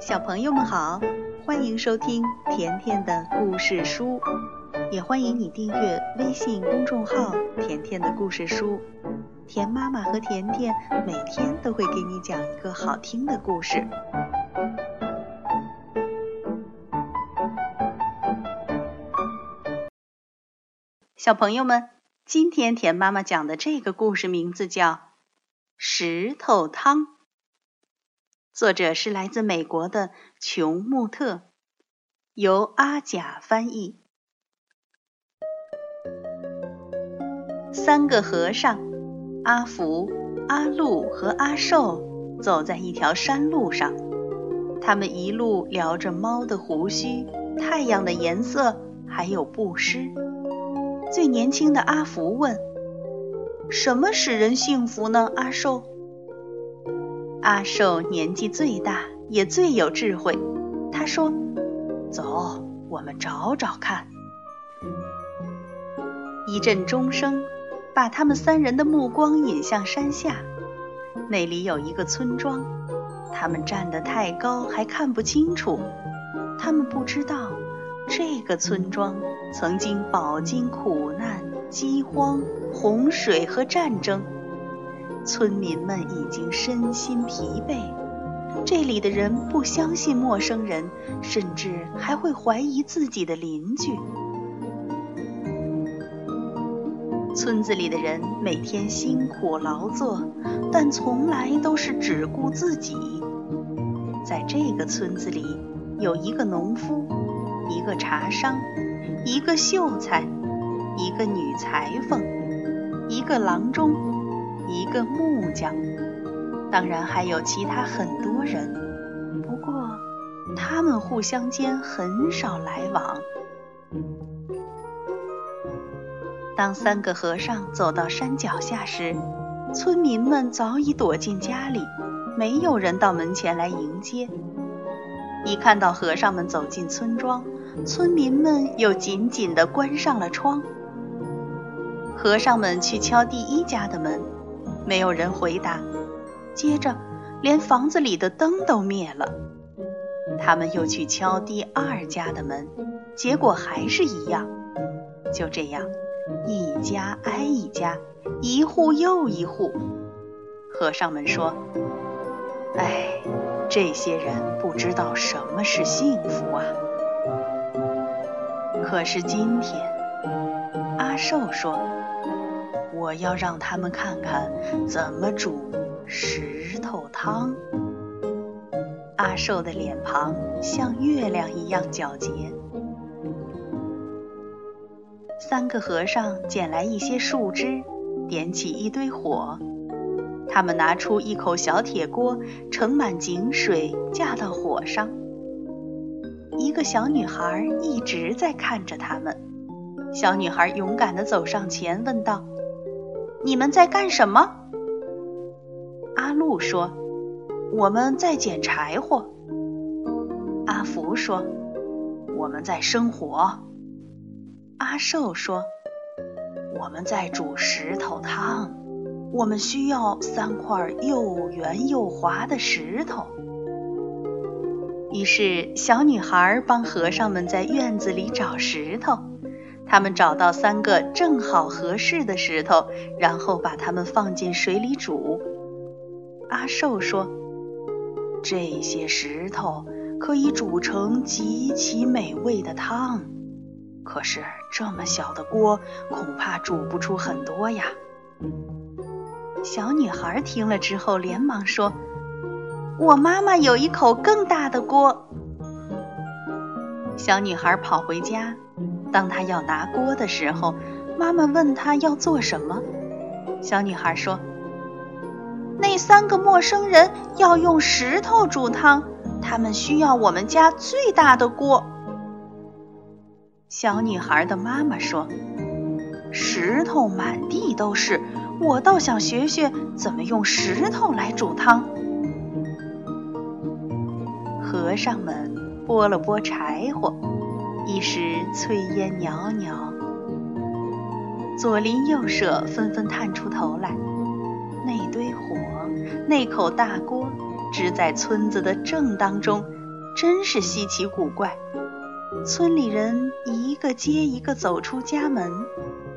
小朋友们好，欢迎收听甜甜的故事书，也欢迎你订阅微信公众号“甜甜的故事书”。甜妈妈和甜甜每天都会给你讲一个好听的故事。小朋友们，今天甜妈妈讲的这个故事名字叫《石头汤》。作者是来自美国的琼·穆特，由阿甲翻译。三个和尚阿福、阿禄和阿寿走在一条山路上，他们一路聊着猫的胡须、太阳的颜色，还有布施。最年轻的阿福问：“什么使人幸福呢？”阿寿。阿寿年纪最大，也最有智慧。他说：“走，我们找找看。”一阵钟声把他们三人的目光引向山下，那里有一个村庄。他们站得太高，还看不清楚。他们不知道，这个村庄曾经饱经苦难、饥荒、洪水和战争。村民们已经身心疲惫，这里的人不相信陌生人，甚至还会怀疑自己的邻居。村子里的人每天辛苦劳作，但从来都是只顾自己。在这个村子里，有一个农夫，一个茶商，一个秀才，一个女裁缝，一个郎中。一个木匠，当然还有其他很多人，不过他们互相间很少来往。当三个和尚走到山脚下时，村民们早已躲进家里，没有人到门前来迎接。一看到和尚们走进村庄，村民们又紧紧地关上了窗。和尚们去敲第一家的门。没有人回答，接着连房子里的灯都灭了。他们又去敲第二家的门，结果还是一样。就这样，一家挨一家，一户又一户。和尚们说：“哎，这些人不知道什么是幸福啊。”可是今天，阿寿说。我要让他们看看怎么煮石头汤。阿寿的脸庞像月亮一样皎洁。三个和尚捡来一些树枝，点起一堆火。他们拿出一口小铁锅，盛满井水，架到火上。一个小女孩一直在看着他们。小女孩勇敢地走上前，问道。你们在干什么？阿禄说：“我们在捡柴火。”阿福说：“我们在生火。”阿寿说：“我们在煮石头汤。我们需要三块又圆又滑的石头。”于是，小女孩帮和尚们在院子里找石头。他们找到三个正好合适的石头，然后把它们放进水里煮。阿寿说：“这些石头可以煮成极其美味的汤，可是这么小的锅恐怕煮不出很多呀。”小女孩听了之后，连忙说：“我妈妈有一口更大的锅。”小女孩跑回家。当他要拿锅的时候，妈妈问他要做什么。小女孩说：“那三个陌生人要用石头煮汤，他们需要我们家最大的锅。”小女孩的妈妈说：“石头满地都是，我倒想学学怎么用石头来煮汤。”和尚们拨了拨柴火。一时炊烟袅袅，左邻右舍纷纷探出头来。那堆火，那口大锅，支在村子的正当中，真是稀奇古怪。村里人一个接一个走出家门，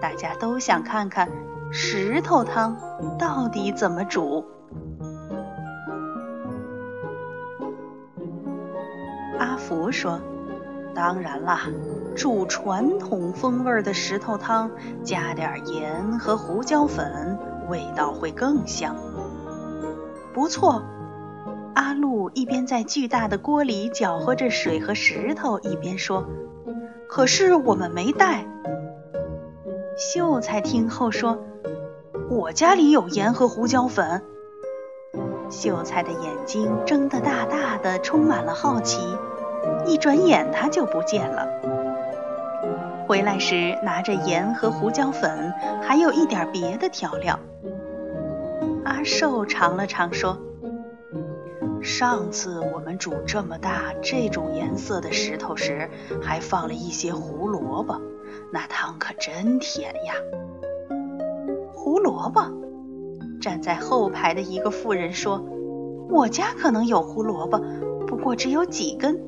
大家都想看看石头汤到底怎么煮。阿福说：“当然啦，煮传统风味的石头汤，加点盐和胡椒粉，味道会更香。”不错。阿路一边在巨大的锅里搅和着水和石头，一边说：“可是我们没带。”秀才听后说：“我家里有盐和胡椒粉。”秀才的眼睛睁得大大的，充满了好奇。一转眼他就不见了。回来时拿着盐和胡椒粉，还有一点别的调料。阿寿尝了尝，说。上次我们煮这么大这种颜色的石头时，还放了一些胡萝卜，那汤可真甜呀。胡萝卜，站在后排的一个妇人说：“我家可能有胡萝卜，不过只有几根。”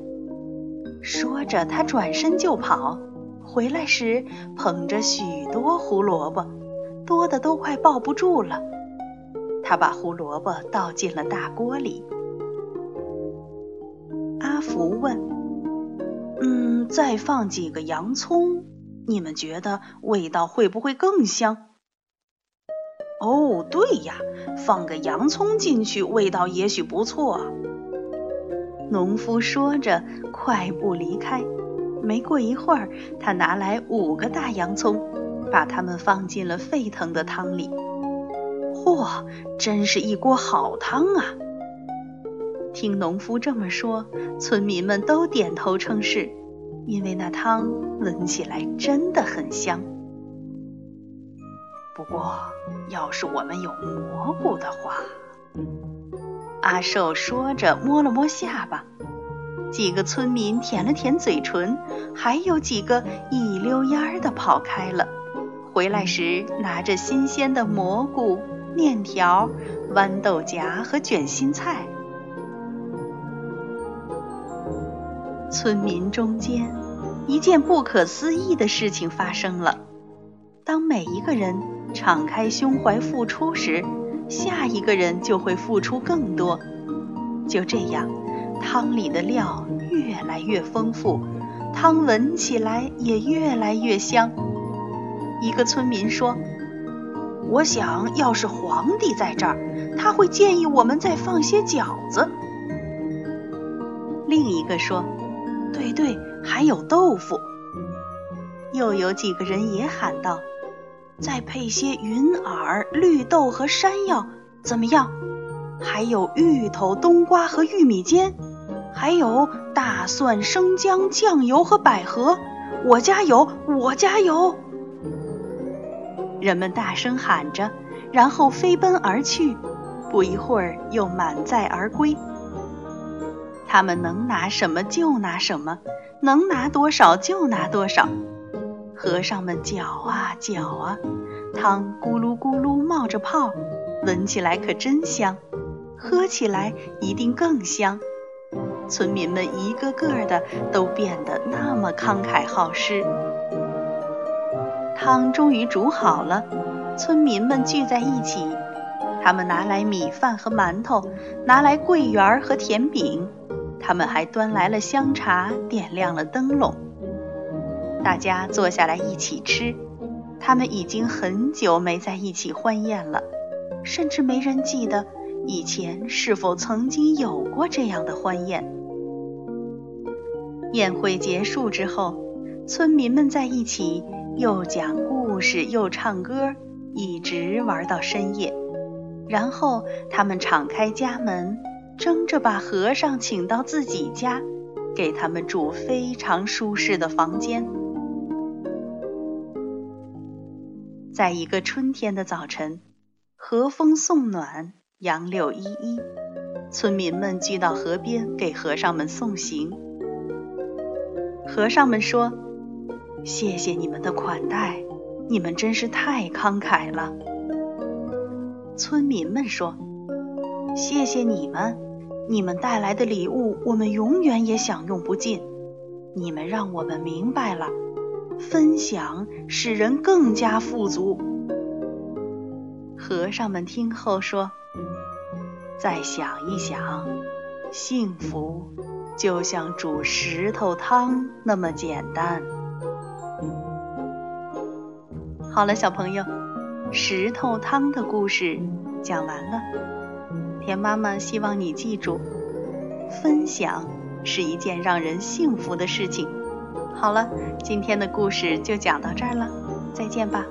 说着，他转身就跑，回来时捧着许多胡萝卜，多的都快抱不住了。他把胡萝卜倒进了大锅里。阿福问：“嗯，再放几个洋葱，你们觉得味道会不会更香？”“哦，对呀，放个洋葱进去，味道也许不错。”农夫说着，快步离开。没过一会儿，他拿来五个大洋葱，把它们放进了沸腾的汤里。嚯，真是一锅好汤啊！听农夫这么说，村民们都点头称是，因为那汤闻起来真的很香。不过，要是我们有蘑菇的话，阿寿说着摸了摸下巴。几个村民舔了舔嘴唇，还有几个一溜烟儿的跑开了。回来时拿着新鲜的蘑菇、面条、豌豆荚和卷心菜。村民中间，一件不可思议的事情发生了。当每一个人敞开胸怀付出时，下一个人就会付出更多。就这样，汤里的料越来越丰富，汤闻起来也越来越香。一个村民说：“我想要是皇帝在这儿，他会建议我们再放些饺子。”另一个说。对对，还有豆腐。又有几个人也喊道：“再配些云耳、绿豆和山药，怎么样？还有芋头、冬瓜和玉米尖，还有大蒜、生姜、酱油和百合。我家有，我家有！”人们大声喊着，然后飞奔而去，不一会儿又满载而归。他们能拿什么就拿什么，能拿多少就拿多少。和尚们搅啊搅啊，汤咕噜咕噜冒着泡，闻起来可真香，喝起来一定更香。村民们一个个的都变得那么慷慨好施。汤终于煮好了，村民们聚在一起，他们拿来米饭和馒头，拿来桂圆和甜饼。他们还端来了香茶，点亮了灯笼。大家坐下来一起吃。他们已经很久没在一起欢宴了，甚至没人记得以前是否曾经有过这样的欢宴。宴会结束之后，村民们在一起又讲故事又唱歌，一直玩到深夜。然后他们敞开家门。争着把和尚请到自己家，给他们住非常舒适的房间。在一个春天的早晨，和风送暖，杨柳依依，村民们聚到河边给和尚们送行。和尚们说：“谢谢你们的款待，你们真是太慷慨了。”村民们说：“谢谢你们。”你们带来的礼物，我们永远也享用不尽。你们让我们明白了，分享使人更加富足。和尚们听后说：“再想一想，幸福就像煮石头汤那么简单。”好了，小朋友，石头汤的故事讲完了。田妈妈希望你记住，分享是一件让人幸福的事情。好了，今天的故事就讲到这儿了，再见吧。